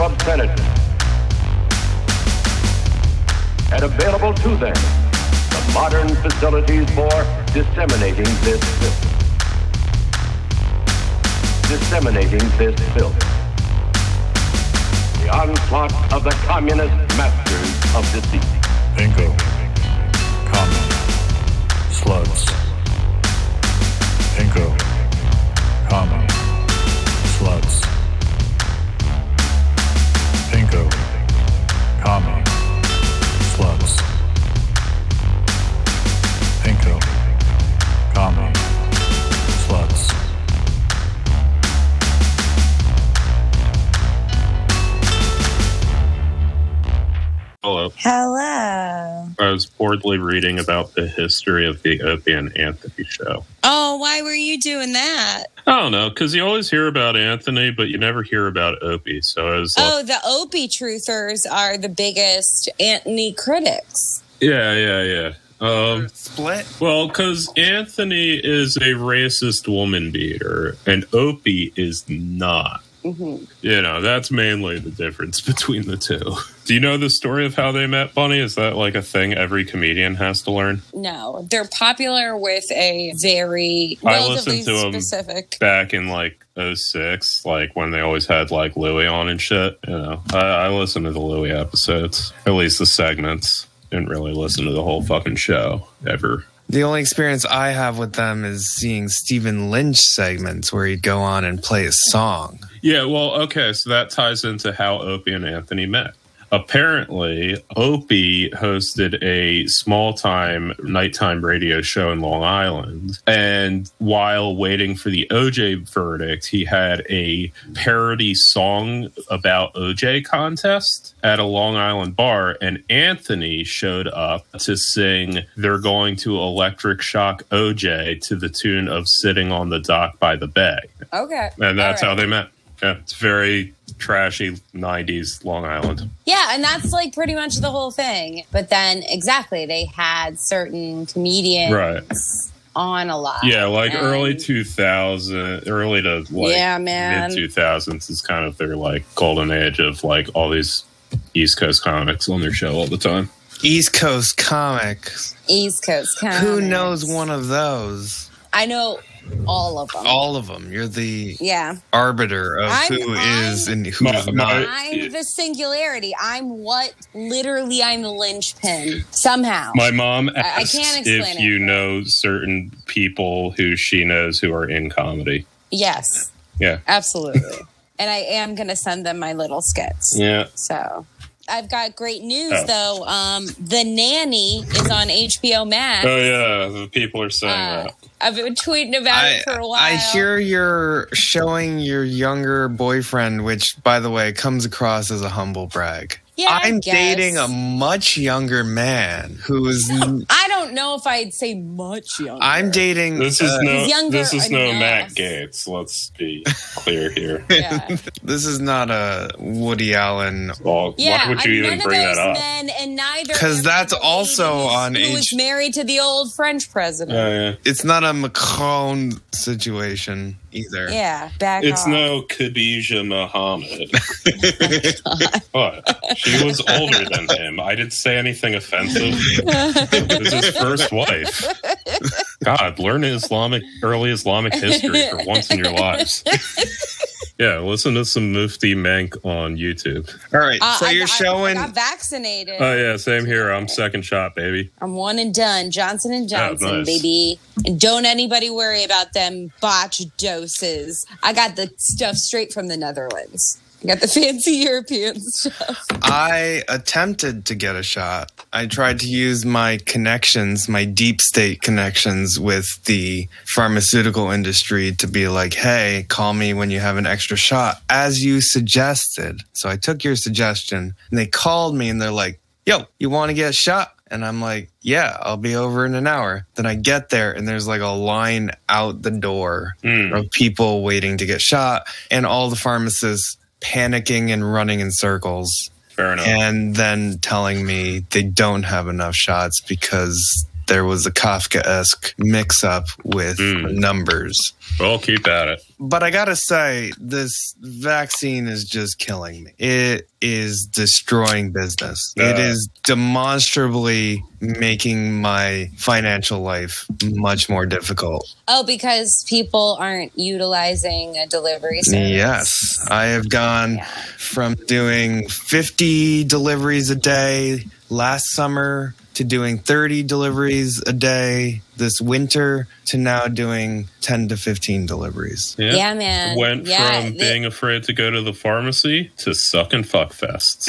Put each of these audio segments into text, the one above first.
of obscenity. And available to them the modern facilities for disseminating this filth. Disseminating this filth. The onslaught of the communist masters of deceit. Bingo. Comma. Slugs. I was boredly reading about the history of the Opie and Anthony show. Oh, why were you doing that? I don't know, because you always hear about Anthony, but you never hear about Opie. So I was like, Oh, the Opie truthers are the biggest Anthony critics. yeah, yeah, yeah. Um, Split. well, because Anthony is a racist woman beater, and Opie is not. Hmm You know, that's mainly the difference between the two. Do you know the story of how they met, Bunny? Is that like a thing every comedian has to learn? No, they're popular with a very I listened to specific. back in like 06, like when they always had like Louis on and shit. You know, I, I listened to the Louis episodes, at least the segments. Didn't really listen to the whole fucking show ever. The only experience I have with them is seeing Stephen Lynch segments where he'd go on and play a song. Yeah, well, okay, so that ties into how Opie and Anthony met. Apparently, Opie hosted a small time nighttime radio show in Long Island. And while waiting for the OJ verdict, he had a parody song about OJ contest at a Long Island bar. And Anthony showed up to sing They're Going to Electric Shock OJ to the tune of Sitting on the Dock by the Bay. Okay. And that's All how they met. Yeah, it's very trashy 90s Long Island. Yeah, and that's like pretty much the whole thing. But then, exactly, they had certain comedians Right. on a lot. Yeah, like And- early 2000, early to like Yeah, man. mid 2000s is kind of their like golden age of like all these East Coast comics on their show all the time. East Coast comics. East Coast comics. Who knows one of those? I know all of them. All of them. You're the yeah. arbiter of I'm- who is I'm- and who's My- not. I'm the singularity. I'm what literally I'm the linchpin somehow. My mom I- I can't if explain it. you know certain people who she knows who are in comedy. yes, Yeah. absolutely. and I am going to send them my little skits. Yeah. So I've got great news Oh. though. Um, the Nanny is on HBO Max. Oh, yeah. The people are saying Uh, that. I've been tweeting about I, it for a while. I hear you're showing your younger boyfriend, which, by the way, comes across as a humble brag. Yeah, I I'm guess. dating a much younger man who's. I don't know if I'd say much younger. I'm dating. This is uh, no. Younger This is no. Matt Gaetz. Let's be clear here. Yeah. This is not a Woody Allen. Well, Yeah, why would you I'm even none bring that up? men, and neither because that's also lady on who was married to the old French president. Oh, yeah. It's not a Macron situation either. yeah, back It's off. no Khadijah Muhammad. what? She was older than him. I didn't say anything offensive. it was his first wife. God, learn Islamic early Islamic history for once in your lives. Yeah, listen to some Mufti Menk on YouTube. All right. Uh, so I you're got- showing. I got vaccinated. Oh yeah, same here. I'm second shot, baby. I'm one and done. Johnson and Johnson, Oh, nice. baby. And don't anybody worry about them botch doses. I got the stuff straight from the Netherlands. I got the fancy European stuff. I attempted to get a shot. I tried to use my connections, my deep state connections with the pharmaceutical industry to be like, hey, call me when you have an extra shot, as you suggested. So I took your suggestion and they called me and they're like, yo, you want to get a shot? And I'm like, yeah, I'll be over in an hour. Then I get there and there's like a line out the door Hmm. of people waiting to get shot and all the pharmacists panicking and running in circles Fair enough. and then telling me they don't have enough shots because there was a Kafka esque mix up with Mm. numbers. Well, keep at it. But I gotta say, this vaccine is just killing me. It is destroying business. it Uh. is demonstrably making my financial life much more difficult. Oh, because people aren't utilizing a delivery service. Yes, I have gone Yeah. from doing 50 deliveries a day last summer to doing 30 deliveries a day this winter to now doing 10 to 15 deliveries. Yeah. Yeah, man. Went yeah, from the- being afraid to go to the pharmacy to suck and fuck fests.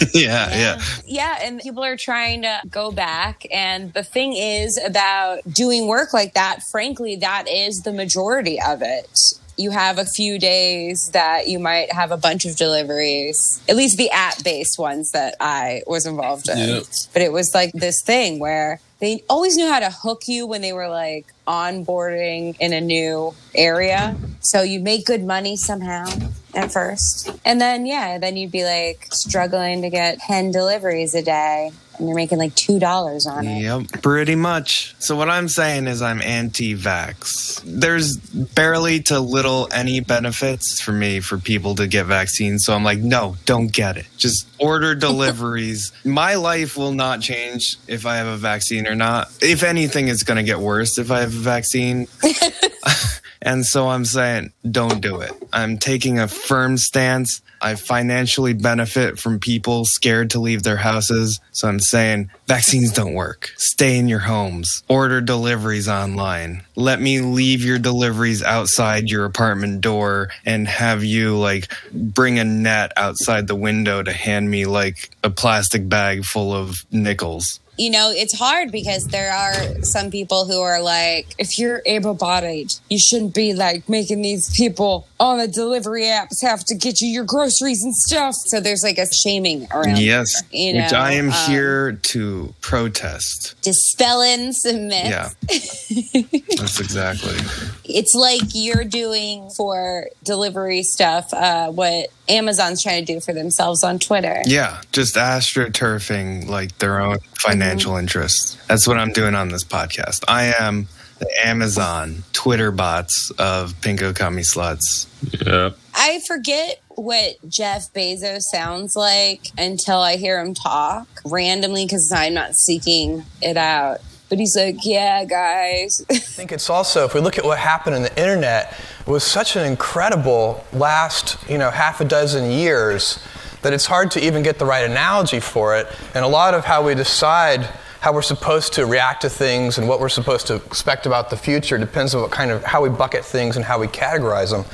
yeah, yeah. Yeah, and people are trying to go back. And the thing is about doing work like that, frankly, that is the majority of it. You have a few days that you might have a bunch of deliveries, at least the app based ones that I was involved in. Yep. But it was like this thing where they always knew how to hook you when they were like onboarding in a new area. So you make good money somehow at first. And then, yeah, then you'd be like struggling to get 10 deliveries a day and you're making like $2 on it. Yep, pretty much. So what I'm saying is I'm anti-vax. There's barely to little any benefits for me for people to get vaccines. So I'm like, no, don't get it. Just order deliveries. My life will not change if I have a vaccine or not. If anything, it's going to get worse if I have a vaccine. And so I'm saying, don't do it. I'm taking a firm stance. I financially benefit from people scared to leave their houses. So I'm saying, vaccines don't work. Stay in your homes. Order deliveries online. Let me leave your deliveries outside your apartment door and have you like bring a net outside the window to hand me like a plastic bag full of nickels. You know, it's hard because there are some people who are like, if you're able bodied, you shouldn't be like making these people on the delivery apps have to get you your groceries and stuff. So there's like a shaming around. Yes, you which I am um, here to protest. dispelling some myths. Yeah. That's exactly. it's like you're doing for delivery stuff uh, what Amazon's trying to do for themselves on Twitter. Yeah, just astroturfing like their own financial interests. That's what I'm doing on this podcast. I am the Amazon Twitter bots of Pinko Commie Sluts. yep. I forget what Jeff Bezos sounds like until I hear him talk randomly because I'm not seeking it out. But he's like, yeah, guys. I think it's also, if we look at what happened in the internet, it was such an incredible last, you know, half a dozen years that it's hard to even get the right analogy for it. And a lot of how we decide how we're supposed to react to things and what we're supposed to expect about the future depends on what kind of how we bucket things and how we categorize them.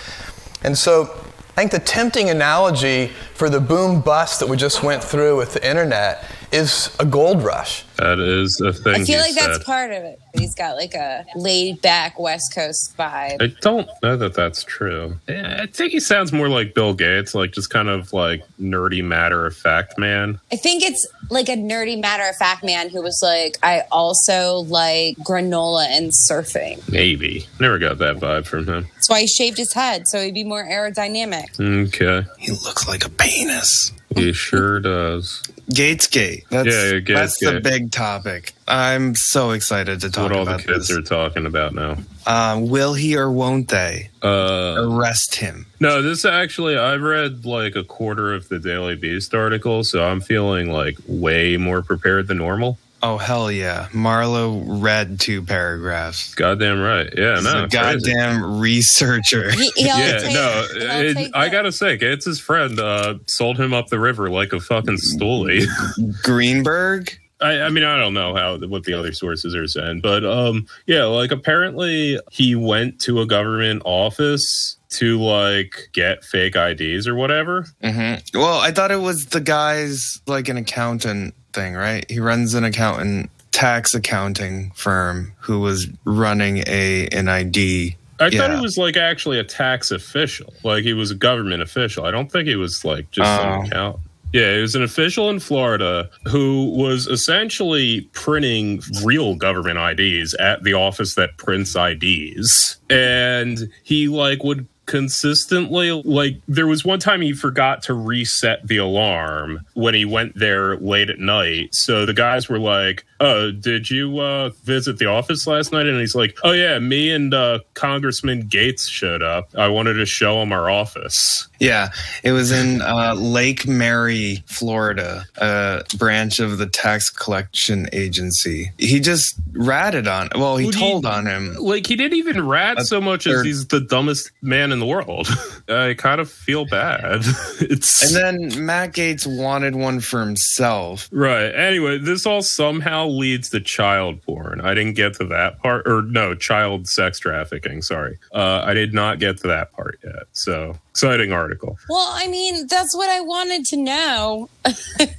And so I think the tempting analogy for the boom bust that we just went through with the internet is a gold rush. That is a thing. I feel he like that's part of it. He's got like a laid back West Coast vibe. I don't know that that's true. I think he sounds more like Bill Gates, like just kind of like nerdy matter of fact man. I think it's like a nerdy matter of fact man who was like, I also like granola and surfing. Maybe. Never got that vibe from him. That's why he shaved his head so he'd be more aerodynamic. Okay. He looks like a penis. He sure does. Gaetzgate. That's, Yeah, yeah, that's the big topic. I'm so excited to talk about what all the kids this. are talking about now. Um, will he or won't they Uh, arrest him? no, this actually, I read like a quarter of the Daily Beast article, so I'm feeling like way more prepared than normal. Oh hell yeah! Marlo read two paragraphs. Goddamn right. Yeah, He's no. a crazy. goddamn researcher. He, he'll Yeah, take- no, it- I gotta say, it's his friend uh, sold him up the river like a fucking stoolie. Greenberg. I, I mean, I don't know how what the other sources are saying, but um, yeah, like apparently he went to a government office to like get fake IDs or whatever. Mm-hmm. Well, I thought it was the guy's like an accountant thing, right? He runs an accountant tax accounting firm who was running a an ID. I thought Yeah. he was like actually a tax official, like he was a government official. I don't think he was like just Oh. some account. Yeah, he was an official in Florida who was essentially printing real government IDs at the office that prints IDs. And he like would consistently. Like there was one time he forgot to reset the alarm when he went there late at night. So the guys were like, "Oh, did you uh, visit the office last night?" And he's like, "Oh yeah, me and uh, Congressman Gaetz showed up. I wanted to show him our office." Yeah, it was in uh, Lake Mary, Florida, a branch of the tax collection agency. He just ratted on. Well, he Well, he- told on him. Like he didn't even rat so much as he's the dumbest man in the world. I kind of feel bad. it's And then Matt Gaetz wanted one for himself. Right. Anyway, this all somehow leads to child porn. I didn't get to that part, or no, child sex trafficking. Sorry, uh, I did not get to that part yet. So exciting article. Well, I mean, that's what I wanted to know.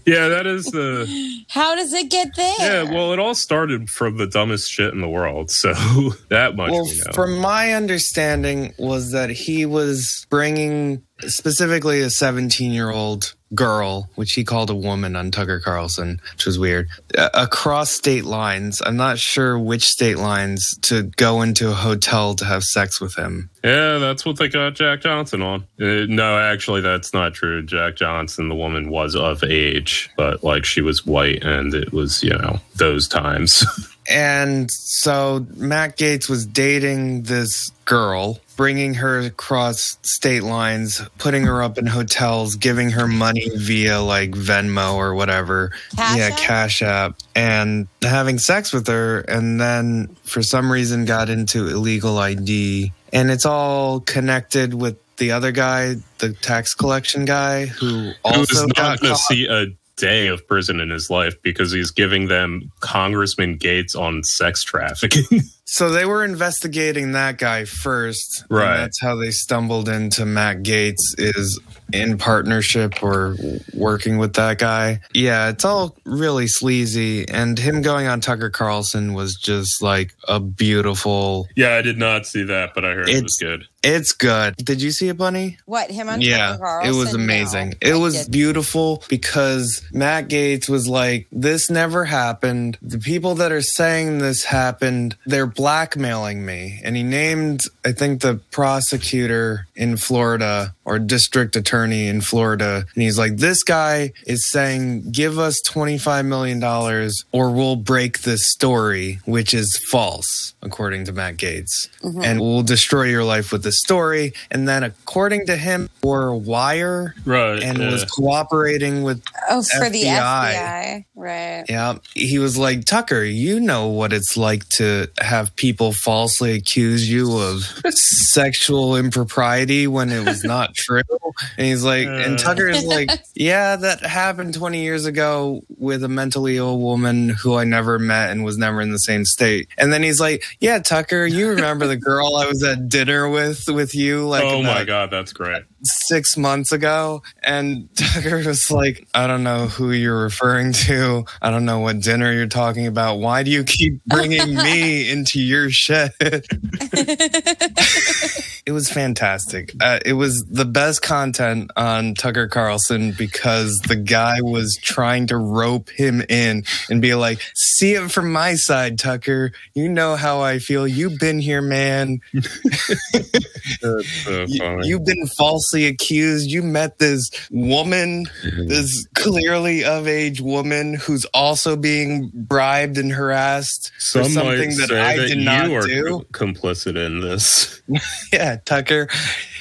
Yeah, that is the. How does it get there? Yeah, well, it all started from the dumbest shit in the world. So that much Well, we know. from my understanding, was that he was bringing specifically a 17 year old girl, which he called a woman on Tucker Carlson, which was weird, uh, across state lines. I'm not sure which state lines to go into a hotel to have sex with him. yeah, that's what they got Jack Johnson on. Uh, no, actually, that's not true. Jack Johnson, the woman, was of age, but like she was white, and it was you know those times. And so Matt Gaetz was dating this girl, bringing her across state lines, putting her up in hotels, giving her money via like Venmo or whatever. Cash yeah, App? Cash App. And having sex with her, and then for some reason got into illegal ID. And it's all connected with the other guy, the tax collection guy, who Who also is not going to see a day of prison in his life because he's giving them Congressman Gaetz on sex trafficking. So they were investigating that guy first. and Right. that's how they stumbled into Matt Gaetz is in partnership or working with that guy. Yeah, it's all really sleazy. And him going on Tucker Carlson was just like a beautiful. yeah, I did not see that, but I heard it was good. It's good. Did you see it, Bunny? What him on yeah, Tucker Carlson? it was No, amazing. I it was didn't. beautiful because Matt Gaetz was like, "This never happened. The people that are saying this happened, they're blackmailing me." And he named, I think, the prosecutor in Florida or district attorney in Florida, and he's like, "This guy is saying, give us twenty five million dollars, or we'll break this story, which is false, according to Matt Gaetz, mm-hmm. and we'll destroy your life with this story." And then, according to him, wore a wire Right. and yeah. was cooperating with Oh, for the FBI. FBI, right? yeah he was like tucker you know what it's like to have people falsely accuse you of sexual impropriety when it was not true and he's like and tucker is like yeah that happened 20 years ago with a mentally ill woman who i never met and was never in the same state and then he's like yeah tucker you remember the girl i was at dinner with with you like oh my about god, that's great. six months ago and Tucker was like, I don't know who you're referring to. I don't know what dinner you're talking about. Why do you keep bringing me into your shit? it was fantastic. Uh, it was the best content on Tucker Carlson because the guy was trying to rope him in and be like, see it from my side, Tucker. You know how I feel. You've been here, man. So you, you've been falsely accused. You met this woman, this clearly of age woman who's also being bribed and harassed for Some might something that I that did you not are do. complicit in this. Yeah, Tucker,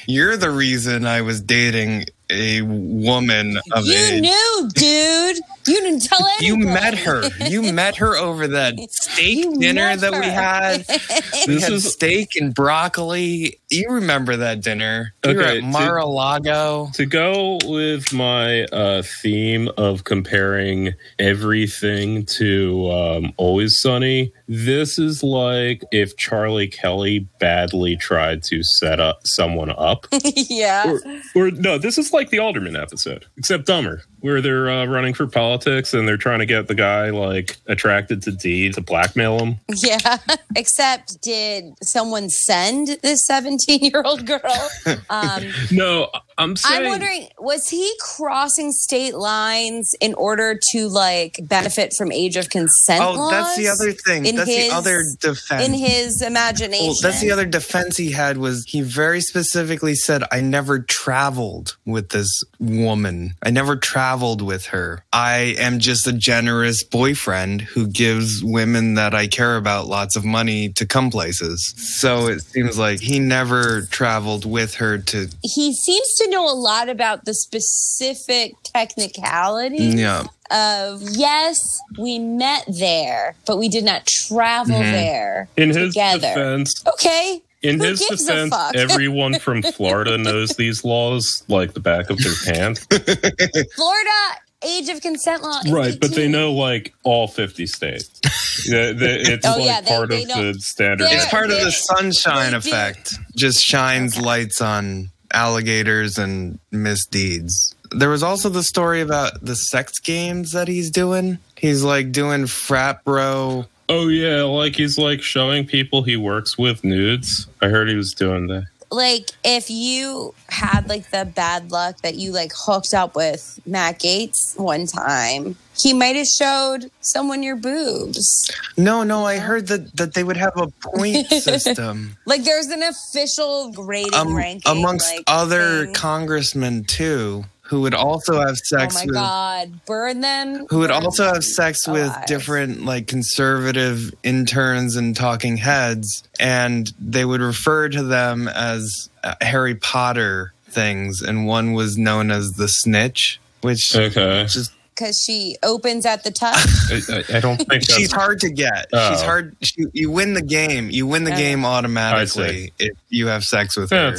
you're the reason I was dating a woman of You age. knew, dude. You didn't tell You met her. You met her over that steak You dinner met that we had. We This had is- steak and broccoli. You remember that dinner? We were at to- Mar-a-Lago. to go with my uh, theme of comparing everything to um, Always Sunny, this is like if Charlie Kelly badly tried to set up someone up. yeah. or, or no, this is like the Alderman episode, except dumber, where they're uh, running for politics and they're trying to get the guy like attracted to Dee to blackmail him. Yeah. Except, did someone send this 17 year old girl? Um, No, I'm saying. I'm wondering, was he crossing state lines in order to like benefit from age of consent? Oh, that's the other thing. In that's his the other defense. in his imagination. Well, that's the other defense he had was he very specifically said, I never traveled with this woman. I never traveled with her. I am just a generous boyfriend who gives women that I care about lots of money to come places. So it seems like he never traveled with her to, He seems to know a lot about the specific technicality yeah. Of yes, we met there, but we did not travel Mm-hmm. there In his together. defense, Okay. in Who his defense, everyone from Florida knows these laws like the back of their pants. Florida age of consent law. is right, but they know like all 50 states. Yeah, they- it's Oh, like yeah, part they of know. the standard. They're- It's part of the sunshine effect. Just shines lights on alligators and misdeeds. There was also the story about the sex games that he's doing. He's like doing frat bro. Oh yeah, like he's like showing people he works with nudes. I heard he was doing that. like if you had like the bad luck that you like hooked up with Matt Gaetz one time, he might have showed someone your boobs. No, no, I heard that that they would have a point system Like there's an official grading um, ranking amongst like, other thing. congressmen too, who would also have sex Oh sex my with god, burn them. who would burn also have sex with different like conservative interns and talking heads and they would refer to them as uh, harry potter things and one was known as the snitch which Okay, just because she opens at the touch. I, I- I don't think that's she's hard to get Oh. she's hard she, you win the game you win the Okay. game automatically if you have sex with her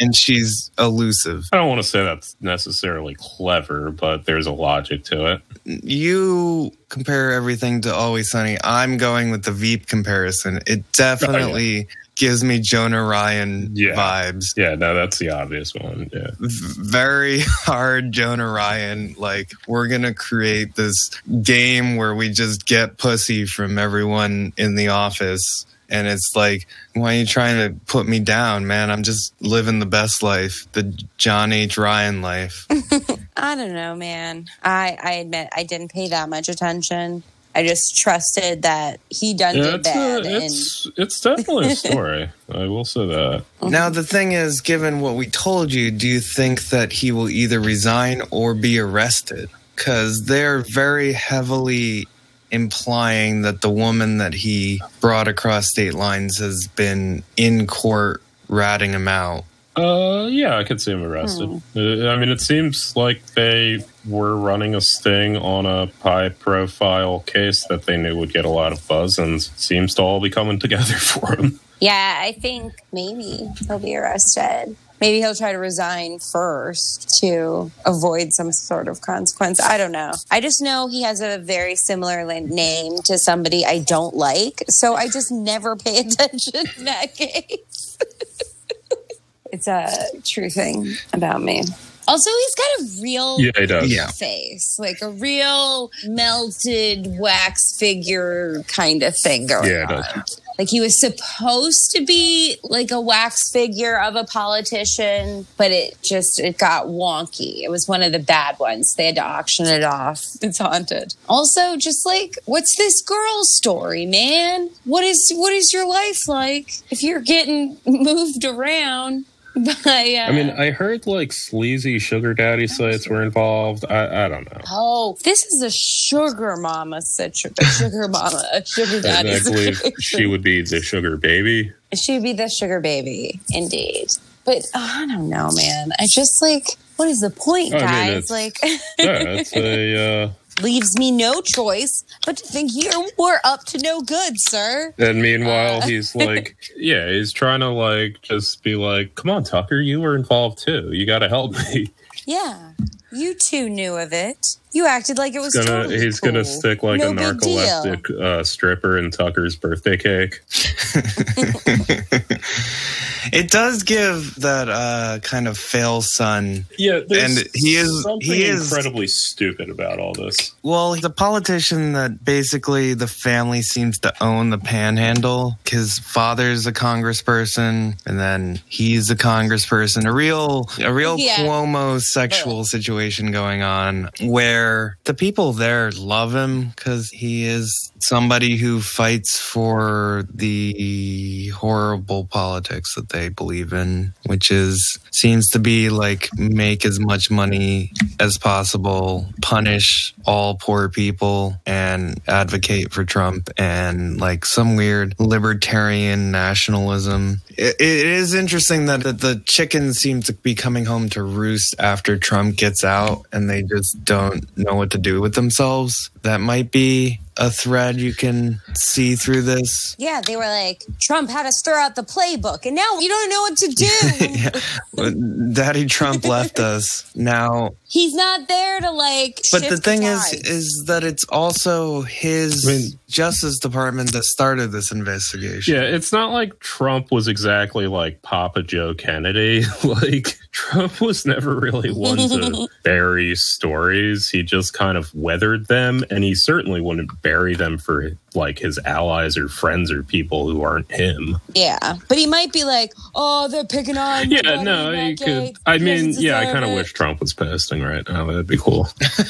and she's elusive I don't want to say that's necessarily clever, but there's a logic to it. You compare everything to Always Sunny. I'm going with the Veep comparison. It definitely oh, gives me Jonah Ryan Yeah. vibes. Yeah, no, that's the obvious one. Yeah. V- Very hard Jonah Ryan. Like, we're going to create this game where we just get pussy from everyone in the office. And it's like, why are you trying to put me down, man? I'm just living the best life, the Jonah Ryan life. I don't know, man. I I admit I didn't pay that much attention. I just trusted that he done Yeah, did it's, bad. a, and it's it's definitely a story. I will say that. Now, the thing is, given what we told you, do you think that he will either resign or be arrested? Because they're very heavily implying that the woman that he brought across state lines has been in court ratting him out. Uh, yeah, I could see him arrested. Uh, I mean, it seems like they were running a sting on a high-profile case that they knew would get a lot of buzz, and seems to all be coming together for him. yeah, I think maybe he'll be arrested. Maybe he'll try to resign first to avoid some sort of consequence. I don't know. I just know he has a very similar name to somebody I don't like, so I just never pay attention to that case. it's a true thing about me. Also, he's got a real Yeah, he does. Yeah. face, like a real melted wax figure kind of thing going Yeah, on. does. Like he was supposed to be like a wax figure of a politician, but it just it got wonky. It was one of the bad ones. They had to auction it off. It's haunted. Also, just like what's this girl's story, man? What is what is your life like if you're getting moved around by uh, I mean, I heard like sleazy sugar daddy sites were involved. I, I don't know. Oh, this is a sugar mama situ- a sugar mama, a sugar daddy. I believe she would be the sugar baby. She'd be the sugar baby, indeed. But oh, I don't know, man. I just like, what is the point, I mean, guys? it's- like, Yeah, it's a. Uh, leaves me no choice but to think you were up to no good, sir. and meanwhile, Uh. he's like, yeah, he's trying to like just be like, come on, Tucker, you were involved too. You got to help me. Yeah, you too knew of it. You acted like it was He's gonna, totally he's gonna stick like no a narcoleptic uh, stripper in Tucker's birthday cake. It does give that uh, kind of fail son. Yeah, And he is- something he is- incredibly stupid about all this. Well, he's a politician that basically the family seems to own the panhandle. His father's a congressperson, and then he's a congressperson. A real, a real Yeah. Cuomo sexual situation. situation going on where the people there love him because he is somebody who fights for the horrible politics that they believe in, which is seems to be like make as much money as possible, punish all poor people, and advocate for Trump and like some weird libertarian nationalism. It, it is interesting that the, the chickens seem to be coming home to roost after Trump gets out and they just don't know what to do with themselves. That might be a thread you can see through this. Yeah, they were like, Trump had us throw out the playbook, and now you don't know what to do. yeah. Daddy Trump left us. Now He's not there to like. But the shift thing is, is that it's also his I mean- Justice Department that started this investigation. Yeah, it's not like Trump was exactly like Papa Joe Kennedy. like Trump was never really one to bury stories. He just kind of weathered them, and he certainly wouldn't bury them for like his allies or friends or people who aren't him. yeah, but he might be like, oh, they're picking on. Yeah, no, he could. I mean, yeah, I kind of wish Trump was posting right now. That'd be cool.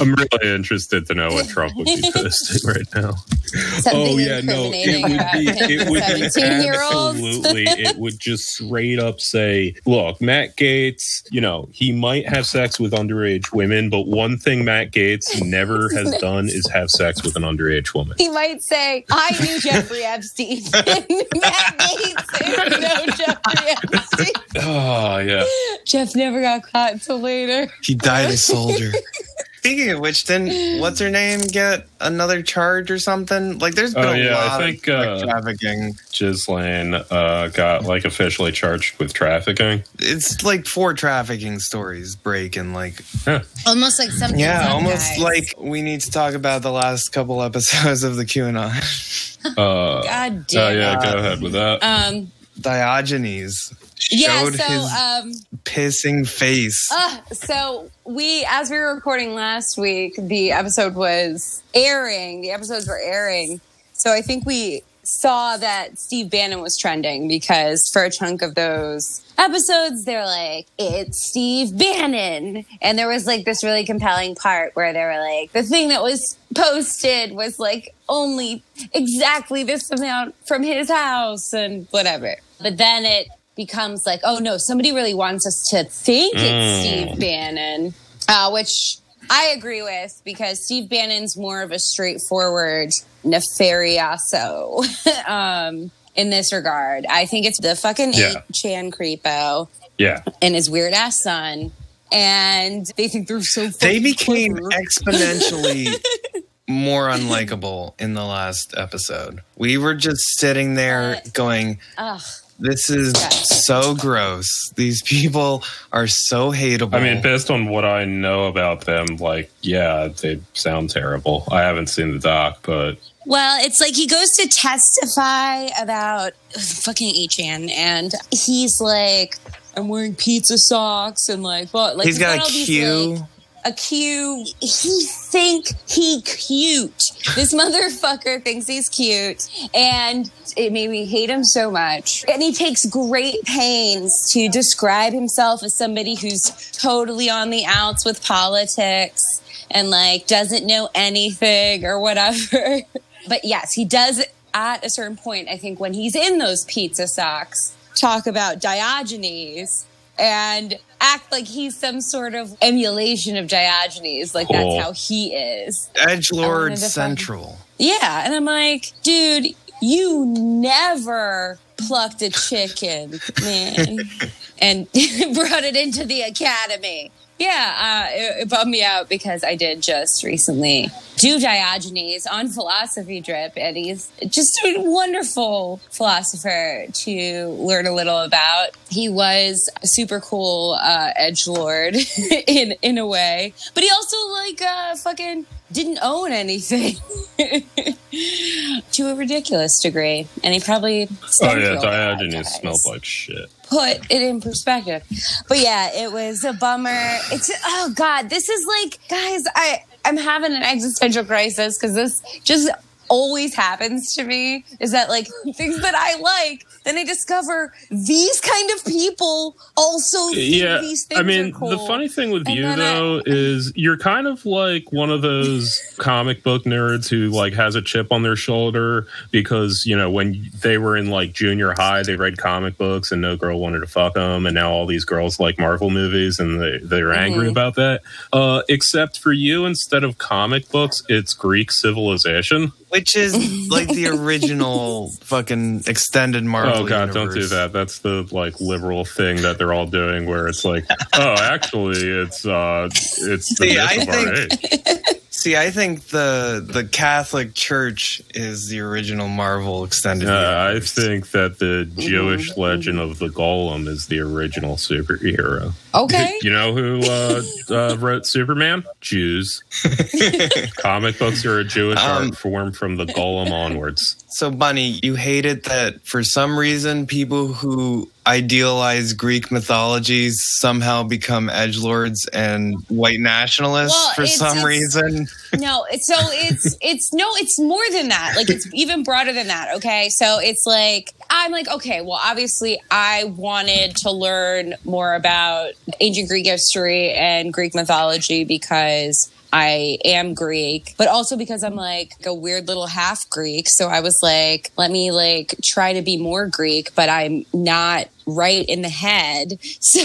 I'm really interested to know what Trump would be posting right now. Something oh, incriminating about him, it would be 17-year-olds. absolutely. It would just straight up say, "Look, Matt Gaetz. You know, he might have sex with underage women, but one thing Matt Gaetz never has done is have sex with an underage woman." He might say, I knew Jeffrey Epstein. Matt Gaetz didn't Jeffrey Epstein. Oh yeah. Jeff never got caught until later. He died a soldier. Speaking of which, didn't what's her name get another charge or something? Like, there's been Oh, a yeah, I lot think, of uh, trafficking. Ghislaine uh, got like officially charged with trafficking. It's like four trafficking stories breaking. Like, Almost like something. yeah, almost like we need to talk about the last couple episodes of the QAnon. Uh, God damn. yeah, it. go ahead with that. Um. Diogenes Yeah. showed So. his Um. pissing face. Uh, so we, as we were recording last week, the episode was airing. The episodes were airing. So I think we saw that Steve Bannon was trending because for a chunk of those episodes, they're like, it's Steve Bannon. And there was like this really compelling part where they were like, the thing that was posted was like only exactly this amount from his house and whatever. But then it becomes like, oh no, somebody really wants us to think it's Steve Bannon, uh, which I agree with because Steve Bannon's more of a straightforward nefarioso um, in this regard. I think it's the fucking Yeah. 8chan creepo yeah, and his weird ass son. And they think they're so they became clever. exponentially more unlikable in the last episode. We were just sitting there Uh, going, Ugh. This is so gross. These people are so hateable. I mean, based on what I know about them, like, yeah, they sound terrible. I haven't seen the doc, but Well, it's like he goes to testify about fucking 8chan, and he's like, "I'm wearing pizza socks," and like, what? Like he's got all a cue. like, a cue. He think he cute. This motherfucker thinks he's cute, and it made me hate him so much. And he takes great pains to describe himself as somebody who's totally on the outs with politics and like doesn't know anything or whatever. But yes, he does at a certain point, I think, when he's in those pizza socks, talk about Diogenes and act like he's some sort of emulation of Diogenes. Like Cool. that's how he is. Edge Lord to find- Central. Yeah. And I'm like, dude, you never plucked a chicken, man, and brought it into the academy. Yeah, uh, it, it bummed me out because I did just recently do Diogenes on Philosophy Drip, and he's just a wonderful philosopher to learn a little about. He was a super cool uh, edge lord in in a way, but he also like uh, fucking didn't own anything to a ridiculous degree, and he probably oh yeah, Diogenes smelled like shit. Put it in perspective. But yeah, it was a bummer. It's oh god, this is like guys, I I'm having an existential crisis because this just always happens to me is that like things that I like, then I discover these kind of people also yeah these things i mean cool. the funny thing with And you then I- though is you're kind of like one of those comic book nerds who like has a chip on their shoulder because you know when they were in like junior high they read comic books and no girl wanted to fuck them and now all these girls like marvel movies and they, they're angry Mhm. about that uh except for you instead of comic books it's greek civilization Which is like the original fucking extended Marvel. oh god don't do that that's the like liberal thing that they're all doing where it's like oh actually it's uh it's the See, myth I of our think- age See, I think the the Catholic Church is the original Marvel extended. Uh, I think that the Mm-hmm. Jewish legend of the Golem is the original superhero. okay. You know who uh, uh, wrote Superman? Jews. Comic books are a Jewish Um, art form from the Golem onwards. So, Bunny, you hate it that for some reason people who idealize Greek mythologies somehow become edge lords and white nationalists Well, for it's- some it's- reason. No, it's so it's it's no, it's more than that. Like it's even broader than that. Okay, so it's like I'm like okay, well, obviously I wanted to learn more about ancient Greek history and Greek mythology because. I am Greek, but also because I'm like a weird little half Greek. So I was like, let me like try to be more Greek, but I'm not right in the head. So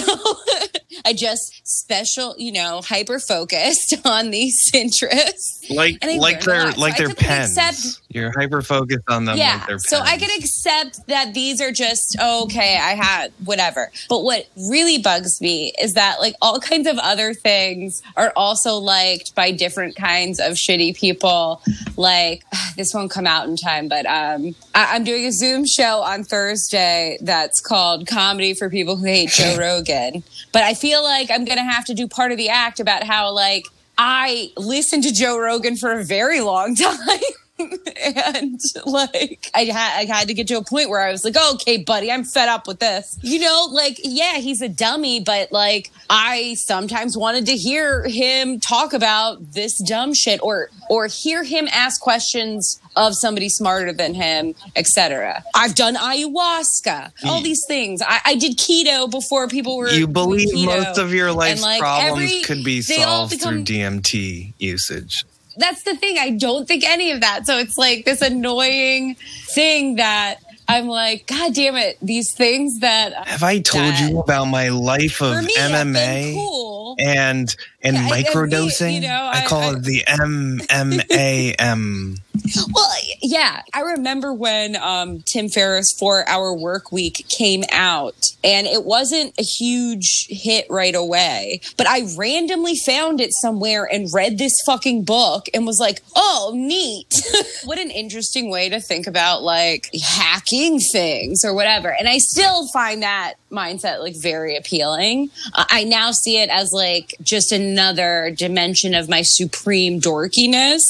I just special, you know, hyper focused on these interests. Like like their lot. So like their pens. accept- You're hyper focused on them yeah. like pens. so I could accept that these are just oh, okay, I had whatever. But what really bugs me is that like all kinds of other things are also liked by different kinds of shitty people. Like this won't come out in time, but um, I- I'm doing a Zoom show on Thursday that's called "Comedy for People Who Hate Joe Rogan." But I feel like I'm gonna have to do part of the act about how like I listened to Joe Rogan for a very long time. and like I had I had to get to a point where I was like, okay, buddy, I'm fed up with this. You know, like yeah, he's a dummy, but like I sometimes wanted to hear him talk about this dumb shit or or hear him ask questions of somebody smarter than him, etc. I've done ayahuasca, all mm. these things. I, I did keto before people were you believe keto. most of your life's like, problems every- could be solved become- through DMT usage. That's the thing. I don't think any of that. So it's like this annoying thing that I'm like, God damn it, these things that Have I told that- you about my life of me MMA cool. And and Yeah, I- I mean, microdosing? you know, I, I- call I- it the MMAM. Well, yeah, I remember when um, Tim Ferriss' Four Hour Work Week came out, and it wasn't a huge hit right away. But I randomly found it somewhere and read this fucking book and was like, "Oh, neat! what an interesting way to think about like hacking things or whatever." And I still find that mindset like very appealing. I I now see it as like just another dimension of my supreme dorkiness,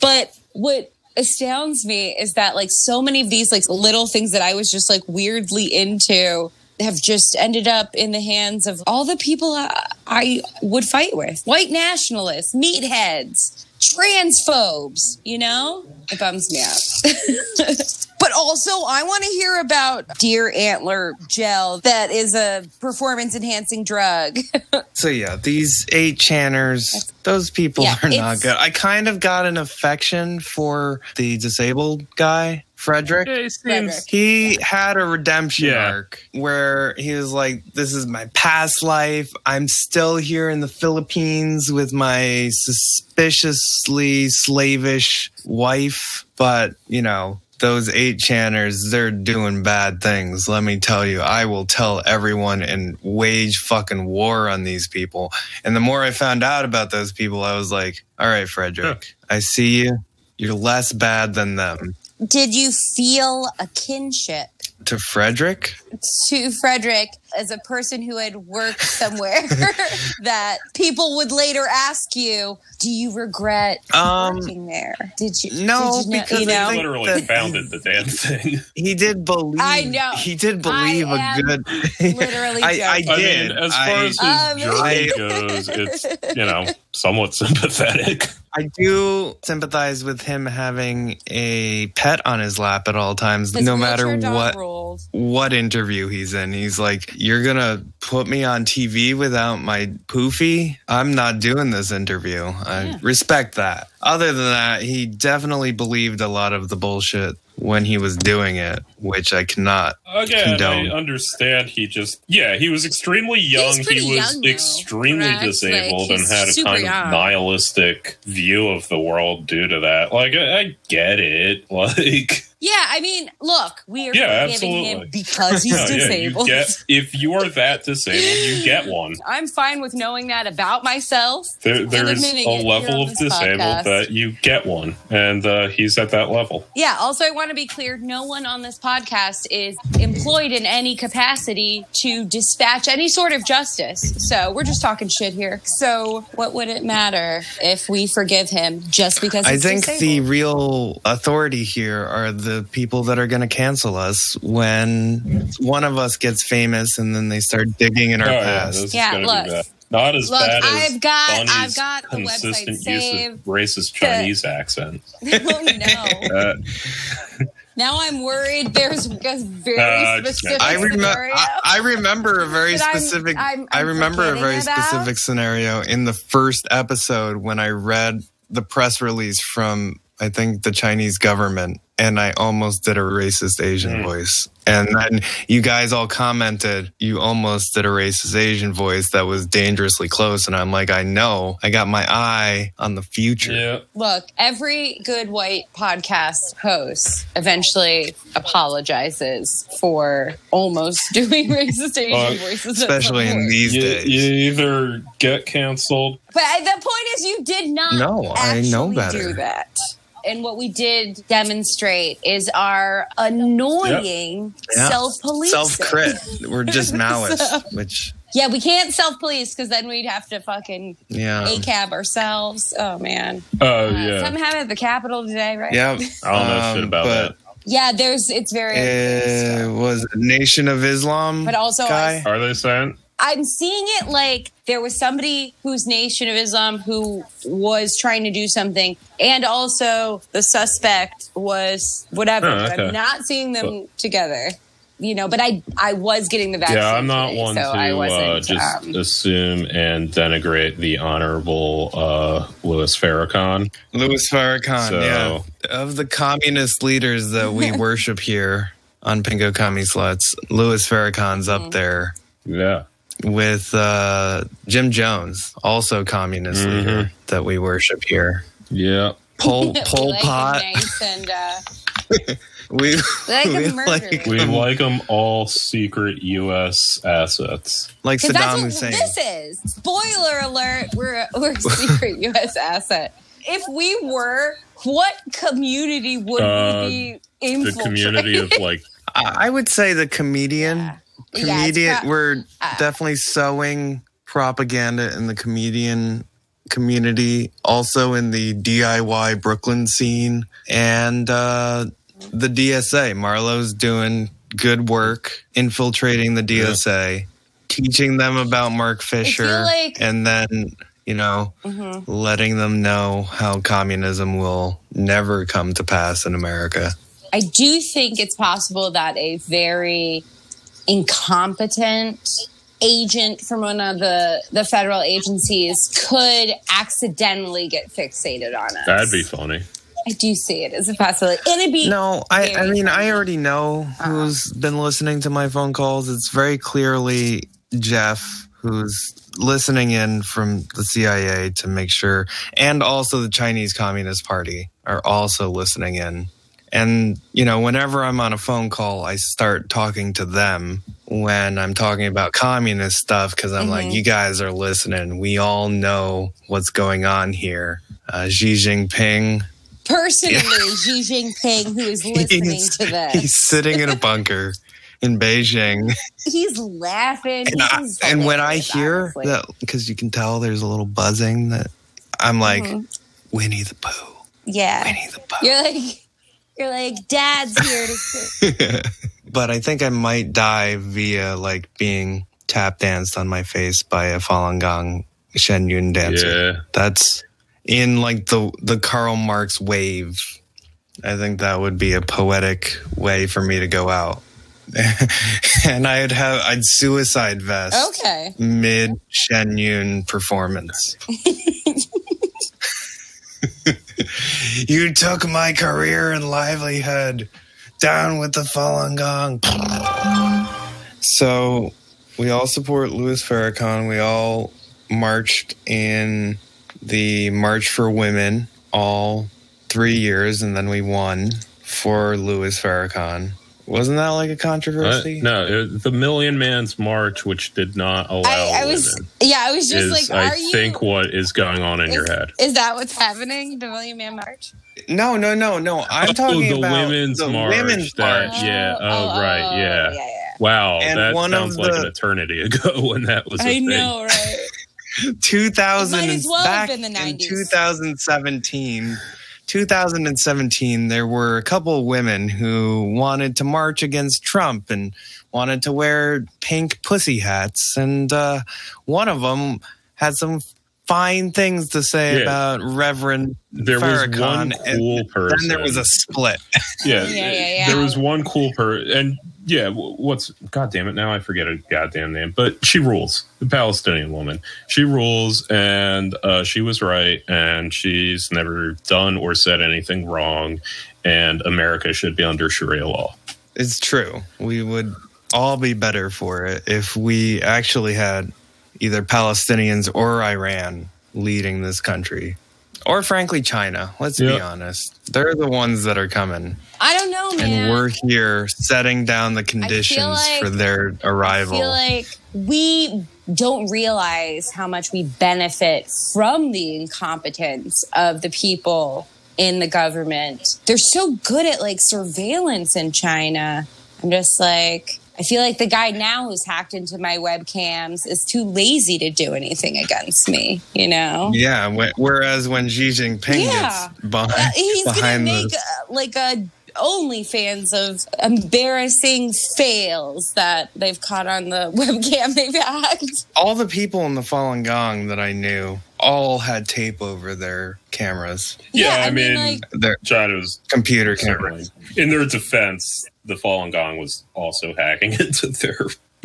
but what astounds me is that like so many of these like little things that I was just like weirdly into have just ended up in the hands of all the people I, I would fight with white nationalists, meatheads, transphobes, you know? It bums me out. but also, I want to hear about deer antler gel that is a performance enhancing drug. So yeah, these eight channers, those people Yeah, are not good. I kind of got an affection for the disabled guy, Frederick. Yeah, he Frederick. He had a redemption Yeah. arc where he was like, This is my past life. I'm still here in the Philippines with my suspiciously slavish wife. But, you know, those eight channers, they're doing bad things. Let me tell you, I will tell everyone and wage fucking war on these people. And the more I found out about those people, I was like, All right, Frederick, I see you. You're less bad than them. Did you feel a kinship? To Frederick? to Frederick as a person who had worked somewhere that people would later ask you, "Do you regret Um, working there? Did you? no, did you know, because you know? think- literally that- founded the damn thing. He did believe. I know. He did believe I a am good. literally I, I joking. I did. mean, as far I, as his Um, journey goes, it's you know somewhat sympathetic. I do sympathize with him having a pet on his lap at all times, His no matter what ruled. what interview he's in. He's like, "You're gonna put me on TV without my poofy? I'm not doing this interview." I respect that. Other than that, he definitely believed a lot of the bullshit when he was doing it, which I cannot. Again, condone. I understand he just yeah, he was extremely young. pretty he was young, extremely correct? disabled Like, and had a kind young. of nihilistic view of the world due to that. Like I, I get it. Like Yeah, I mean, look, we are Yeah, forgiving him because he's yeah, yeah, you disabled. get if you are that disabled, you get one. I'm fine with knowing that about myself. There, there's a level of this disabled podcast. That you get one, and uh, he's at that level. Yeah, also, I want to be clear no one on this podcast is employed in any capacity to dispatch any sort of justice. So we're just talking shit here. So, what would it matter if we forgive him just because I he's think the real authority here are the people that are going to cancel us when one of us gets famous and then they start digging in our Oh, yeah, past. this is Yeah, gonna look. Be bad. Not as Look, bad as I've got- Bunny's I've got the website consistent use saved. of racist Chinese accent. oh, no. Uh, Now I'm worried there's a very Uh, specific I remember. scenario. I, I remember a very That I'm- specific. I'm- i I'm remember a forgetting very about? specific scenario in the first episode when I read the press release from I think the Chinese government, and I almost did a racist Asian Mm. voice. And then you guys all commented, you almost did a racist Asian voice that was dangerously close. And I'm like, I know, I got my eye on the future. yeah. Look, every good white podcast host eventually apologizes for almost doing racist Asian Uh, voices, Especially in these You, days. you either get canceled. But the point is, you did not. No, I know better. Do that. And what we did demonstrate is our annoying Yeah. self-police. Self crit. We're just malice, So- which, Yeah, we can't self-police because then we'd have to fucking yeah. ACAB ourselves. Oh man. Oh Uh, yeah. Something happened at the Capitol today, right? Yeah. I don't know shit Um, about that. Yeah, there's. It's very. It was it Nation of Islam. But also, guy. Are they saying? I'm seeing it like there was somebody who's Nation of Islam who was trying to do something, and also the suspect was whatever. Oh, okay. I'm not seeing them together. You know, but I I was getting the vaccine. Yeah, I'm not today, one so I to wasn't. uh, just um, assume and denigrate the honorable uh, Louis Farrakhan. Louis Farrakhan, So- yeah. Of the communist leaders that we worship here on Pinko Commie Sluts, Louis Farrakhan's Mm-hmm. up there Yeah. With uh, Jim Jones, also communist Mhm. leader that we worship here. Yeah. Pol, Pol like Pot. nice and uh, We, like we him like, murdered. We like them all secret U.S. assets. like 'Cause that's Saddam what Hussein. this is. Spoiler alert: we're we're a secret U.S. asset. If we were, what community would Uh, we be The community of like, I I would say the comedian. Yeah. Yeah, Comedian. pro- we're uh, definitely sowing propaganda in the comedian community, also in the DIY Brooklyn scene, and uh, the DSA. Marlowe's doing good work infiltrating the DSA, teaching them about Mark Fisher, like- and then you know Mhm. letting them know how communism will never come to pass in America. I do think it's possible that a very incompetent agent from one of the the federal agencies could accidentally get fixated on us. that'd be funny. I do see it as a possibility, and it'd be No, I, I very mean, I already know uh-huh. who's been listening to my phone calls. It's very clearly Jeff who's listening in from the CIA to make sure, and also the Chinese Communist Party are also listening in. And, you know, whenever I'm on a phone call, I start talking to them when I'm talking about communist stuff because I'm like, you guys are listening. We all know what's going on here. Uh, Xi Jinping personally Xi Jinping who is listening He's- to this. He's sitting in a bunker in Beijing. He's laughing. And, I, and when I hear honestly. that, because you can tell there's a little buzzing, that I'm like, Mhm. Winnie the Pooh. yeah, Winnie the Pooh. you're like, you're like, Dad's here to. sit." but I think I might die via like being tap danced on my face by a Falun Gong Shen Yun dancer. Yeah. That's in like the the Karl Marx wave. I think that would be a poetic way for me to go out. and I'd have I'd suicide vest Okay. mid Shen Yun performance. you took my career and livelihood. Down with the Falun Gong. So we all support Louis Farrakhan. We all marched in the March for Women all three years, and then we won for Louis Farrakhan. Wasn't that like a Uh, controversy? no, it, the Million Man's March, which did not allow I, I was, women, yeah, I was just is like, I are you? think what is going on in your head. is that what's happening? The Million Man March? No, no, no, no. I'm oh, talking the about women's the march. women's that, march. yeah. Oh, right. oh, Yeah. yeah, yeah. Wow. And that one of sounds like the- an eternity ago when that was a I thing. know, right? 2000 It might as well have back been the in 90s. 2017 2017 there were a couple of women who wanted to march against trump and wanted to wear pink pussy hats and uh, one of them had some fine things to say Yeah. about reverend There was Farrakhan, one and cool person. then there was a split yeah, Yeah, yeah, yeah. There was one cool person, and yeah, what's god damn it now I forget her goddamn name, but she rules. The Palestinian woman. She rules and uh, she was right and she's never done or said anything wrong and America should be under Sharia law. It's true. We would all be better for it if we actually had either Palestinians or Iran leading this country. Or frankly, China. Let's be honest. They're the ones that are coming. I don't know, man. And we're here setting down the conditions like- for their arrival. I feel like we don't realize how much we benefit from the incompetence of the people in the government. They're so good at like surveillance in China. I'm just like, I feel like the guy now who's hacked into my webcams is too lazy to do anything against me, you know? yeah. wh- Whereas when Xi Jinping Yeah. gets behind, Uh, he's gonna make the, uh, like a OnlyFans of embarrassing fails that they've caught on the webcam they've hacked. all the people in the Falun Gong that I knew all had tape over their cameras, Yeah, I mean- like, their China's computer certainly cameras. in their defense, the Falun Gong was also hacking into their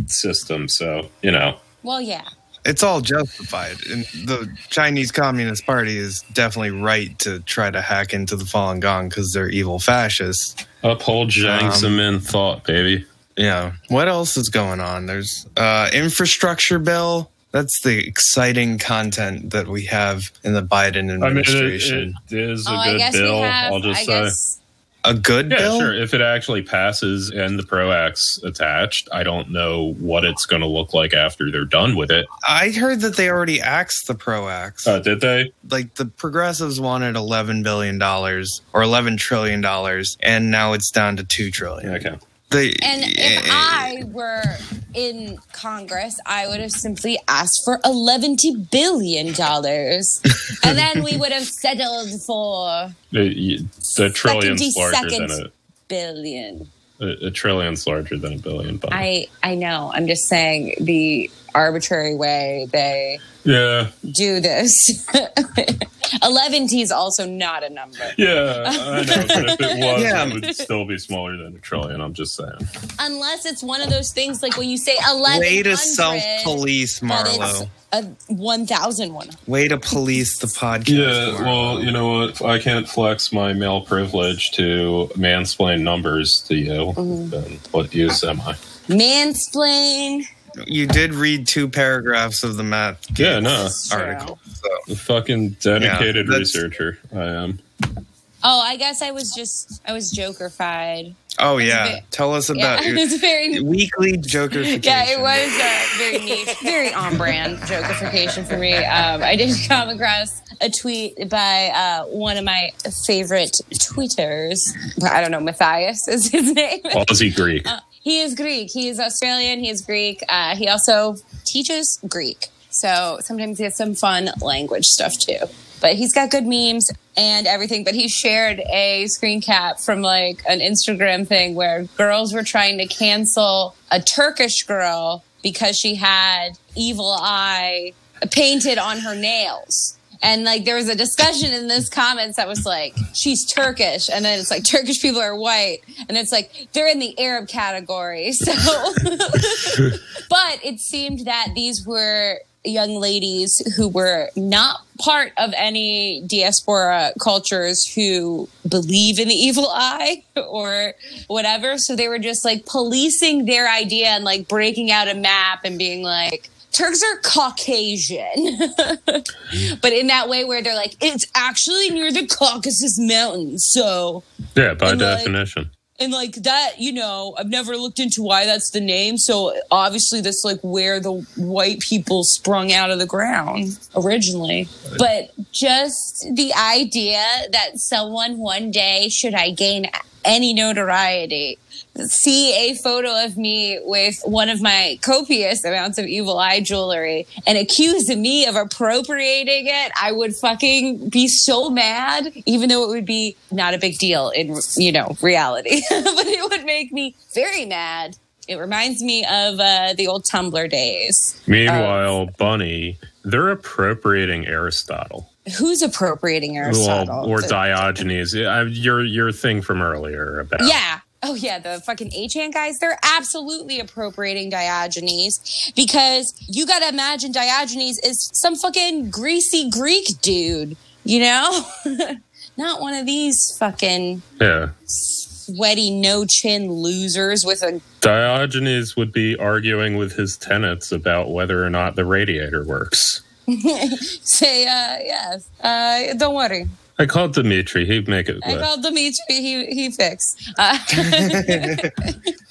system, so you know. well, yeah. it's all justified. And the Chinese Communist Party is definitely right to try to hack into the Falun Gong because they're evil fascists. Uphold Jiang Um, Zemin thought, baby. Yeah. What else is going on? There's uh, infrastructure bill. That's the exciting content that we have in the Biden administration. I mean, it, administration. it is a oh, good bill. have. I'll just I say. guess. a good Yeah, bill. sure. If it actually passes and the Pro Act's attached, I don't know what it's going to look like after they're done with it. I heard that they already axed the pro acts. Uh, did they? like the progressives wanted 11 billion dollars or 11 trillion dollars and now it's down to 2 trillion. Okay. They, And if eh, eh. I were in Congress, I would have simply asked for eleven billion dollars, and then we would have settled for The, the trillion's larger than a, billion. a, a trillion's larger than a billion. But I I know. I'm just saying the arbitrary way they yeah, do this. 11 T is also not a number. yeah, I know. But if it was, Yeah. it would still be smaller than a trillion. I'm just saying. Unless it's one of those things like when you say 11. way to self police But it's Marlo. a 1,001. Way to police the podcast. Yeah, Marlo. well, you know what? I can't flex my male privilege to mansplain numbers to you. Mm-hmm. Then what use am I? Mansplain. You did read two paragraphs of the math. Yeah, no. True. article. So A fucking dedicated Yeah, researcher. I am. Oh, I guess I was just, I was jokerfied. Oh That's yeah. very- Tell us Yeah, about it your was very weekly jokerification. Yeah, it was uh, very neat, very on brand jokeification for me. Um, I did come across a tweet by uh, one of my favorite tweeters. I don't know, Matthias is his name. Aussie Greek. He is Greek. He is Australian. He is Greek. Uh, he also teaches Greek. So sometimes he has some fun language stuff too. But he's got good memes and everything. But he shared a screen cap from like an Instagram thing where girls were trying to cancel a Turkish girl because she had evil eye painted on her nails. And like there was a discussion in this comments that was like, she's Turkish. And then it's like Turkish people are white. And it's like they're in the Arab category. So but it seemed that these were young ladies who were not part of any diaspora cultures who believe in the evil eye or whatever. So they were just like policing their idea and like breaking out a map and being like, Turks are Caucasian, but in that way where they're like, it's actually near the Caucasus Mountains. So, Yeah, by And, like, definition. and like that, you know, I've never looked into why that's the name. So obviously, that's like where the white people sprung out of the ground originally. But just the idea that someone one day, should I gain any notoriety, see a photo of me with one of my copious amounts of evil eye jewelry and accuse me of appropriating it, I would fucking be so mad, even though it would be not a big deal in, you know, reality. but it would make me very mad. It reminds me of uh, the old Tumblr days. Meanwhile, Bunny, they're appropriating Aristotle. Who's appropriating Aristotle? Well, or Diogenes. Your your thing from earlier about Yeah. Oh yeah, the fucking 8chan guys, they're absolutely appropriating Diogenes because you gotta imagine Diogenes is some fucking greasy Greek dude, you know? Not one of these fucking yeah. sweaty no chin losers with a Diogenes would be arguing with his tenants about whether or not the radiator works. say uh yes. Uh don't worry. I called Dimitri. He'd make it I work. called Dimitri. He he fixed. Uh,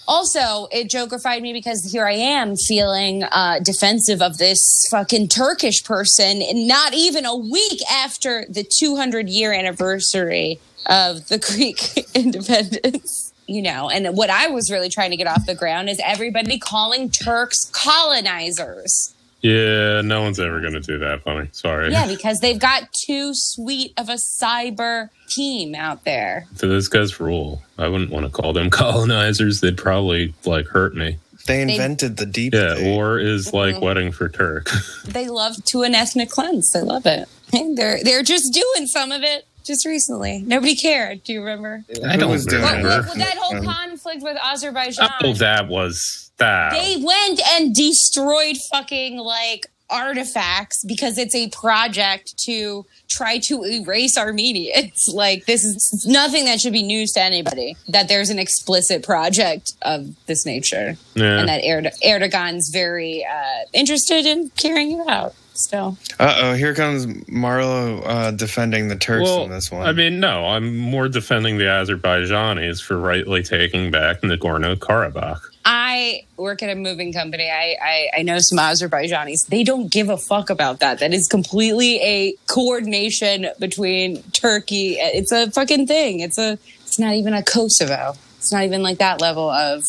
also, it jokerified me because here I am feeling uh, defensive of this fucking Turkish person, and not even a week after the 200 year anniversary of the Greek independence. You know, and what I was really trying to get off the ground is everybody calling Turks colonizers. Yeah, no one's ever going to do that, Bunny. Sorry. Yeah, because they've got too sweet of a cyber team out there. So those guy's rule. I wouldn't want to call them colonizers. They'd probably like hurt me. They invented the deep Yeah, state. or is like Mm-hmm. wedding for Turk. they love to an ethnic cleanse. They love it. And they're they're just doing some of it just recently. Nobody cared. Do you remember? I don't was What, remember. it? what- that whole Um, conflict with Azerbaijan. Oh, that was that. they went and destroyed fucking like artifacts because it's a project to try to erase Armenians. Like this is nothing that should be news to anybody. That there's an explicit project of this nature, yeah. and that Erdogan's very uh, interested in carrying it out. Still. Uh oh, here comes Marlo uh, defending the Turks well, in this one. I mean, no, I'm more defending the Azerbaijanis for rightly taking back Nagorno Karabakh. I work at a moving company. I, I I know some Azerbaijanis. They don't give a fuck about that. That is completely a coordination between Turkey. It's a fucking thing. It's a. It's not even a Kosovo. It's not even like that level of.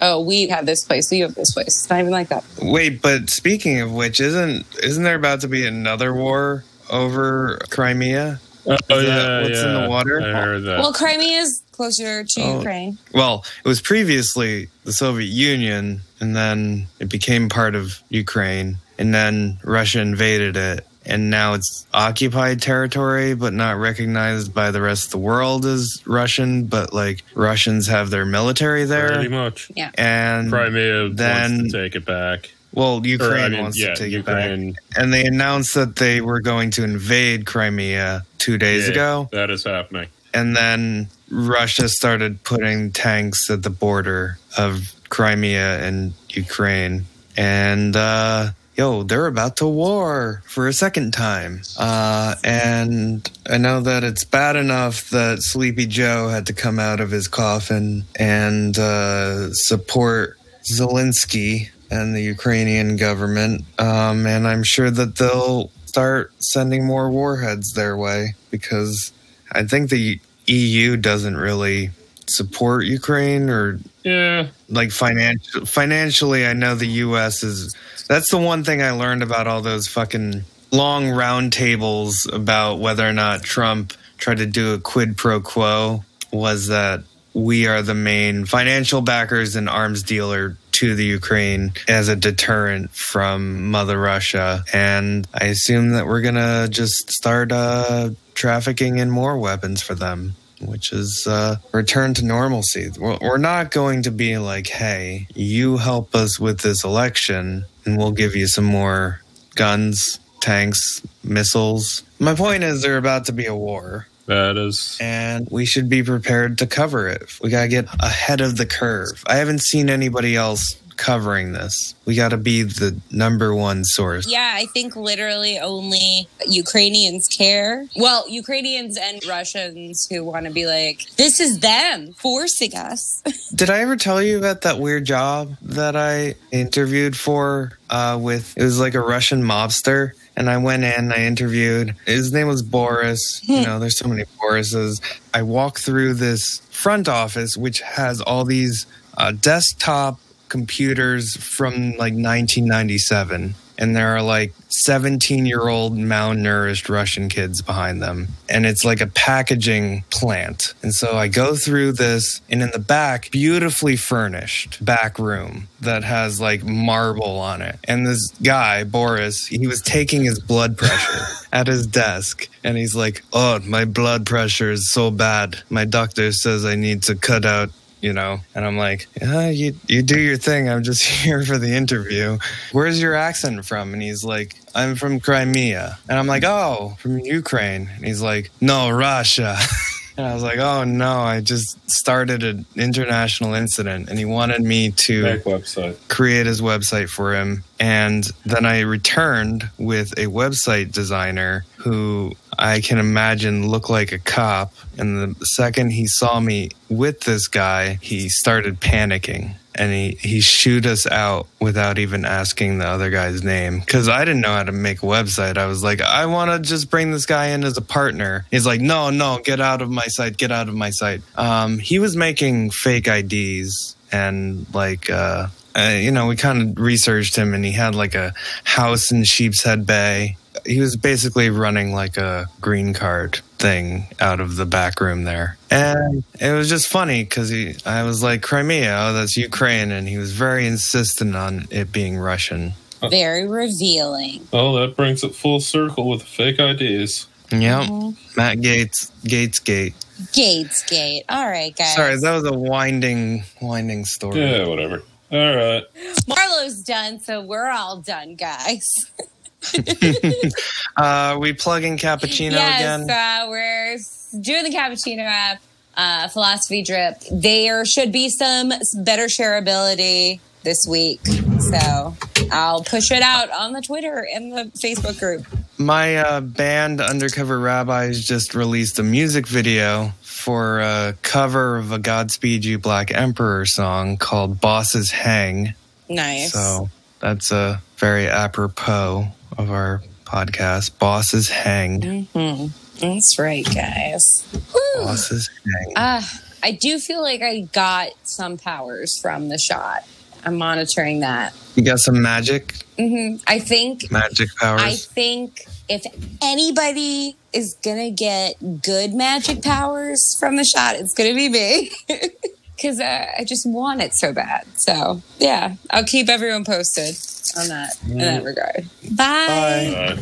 Oh, we have this place. We have this place. It's not even like that. Wait, but speaking of which, isn't isn't there about to be another war over Crimea? Oh, that what's in the water? I heard that. Well, Crimea is closer to Oh. Ukraine. Well, it was previously the Soviet Union, and then it became part of Ukraine, and then Russia invaded it, and now it's occupied territory, but not recognized by the rest of the world as Russian. But like Russians have their military there. Pretty much. Yeah. and Crimea then- wants to take it back. well, Ukraine Or, I mean, wants yeah, to take it back. Ukraine. And they announced that they were going to invade Crimea two days Yeah, ago. That is happening. And then Russia started putting tanks at the border of Crimea and Ukraine. And, uh, yo, they're about to war for a second time. Uh, and I know that it's bad enough that Sleepy Joe had to come out of his coffin and uh, support Zelensky and the Ukrainian government. Um, and I'm sure that they'll start sending more warheads their way because I think the EU doesn't really support Ukraine or Yeah. like financial financially I know the US is that's the one thing I learned about all those fucking long round tables about whether or not Trump tried to do a quid pro quo was that we are the main financial backers and arms dealer to the Ukraine as a deterrent from Mother Russia. And I assume that we're going to just start uh, trafficking in more weapons for them. Which is uh, return to normalcy. We're not going to be like, hey, you help us with this election, and we'll give you some more guns, tanks, missiles. My point is, they're about to be a war That is. and we should be prepared to cover it. We got to get ahead of the curve. I haven't seen anybody else covering this. We got to be the number one source. Yeah, I think literally only Ukrainians care. Well, Ukrainians and Russians who want to be like, this is them forcing us. Did I ever tell you about that weird job that I interviewed for uh, with, it was like a Russian mobster. And I went in, I interviewed. His name was Boris. You know, there's so many Borises. I walked through this front office, which has all these uh, desktop computers from like 1997. And there are like 17 year old malnourished Russian kids behind them. And it's like a packaging plant. And so I go through this, and in the back, beautifully furnished back room that has like marble on it. And this guy, Boris, he was taking his blood pressure at his desk. And he's like, Oh, my blood pressure is so bad. My doctor says I need to cut out you know? And i'm like you, you do your thing. I'm just here for the interview. Where's your accent from? And he's like i'm from crimea. And i'm like oh from ukraine. And he's like no russia and i was like oh no i just started an international incident and he wanted me to website. create his website for him. And then I returned with a website designer who I can imagine looked like a cop. And the second he saw me with this guy, he started panicking. And he, he shoot us out without even asking the other guy's name. Cause I didn't know how to make a website. I was like, I want to just bring this guy in as a partner. He's like, no, no, get out of my site. Get out of my site. Um, he was making fake IDs and like, uh, uh, you know, we kind of researched him and he had like a house in Sheepshead Bay. He was basically running like a green card thing out of the back room there. And it was just funny because he, I was like, Crimea, oh, that's Ukraine. And he was very insistent on it being Russian. Very revealing. Oh, that brings it full circle with fake IDs. Yep. Mm-hmm. Matt Gaetz, Gates Gate. Gaetzgate. All right, guys. Sorry, that was a winding, winding story. Yeah, whatever. All right. Marlo's done, so we're all done, guys. Uh, we in cappuccino yes, again? uh, we're doing the cappuccino app, uh, philosophy drip. There should be some better shareability this week, so I'll push it out on the Twitter and the Facebook group. My uh, band Undercover Rabbis just released a music video for a cover of a Godspeed You Black Emperor song called Bosses Hang. Nice. So that's a very apropos of our podcast. Bosses Hang. hmm That's right, guys. Woo. Bosses Hang. Uh, I do feel like I got some powers from the shot. I'm monitoring that. You got some magic, hmm I think magic powers. I think if anybody is gonna get good magic powers from the shot, it's gonna be me. Because uh, I just want it so bad. So yeah, I'll keep everyone posted on that in that regard. Bye. Bye. All right.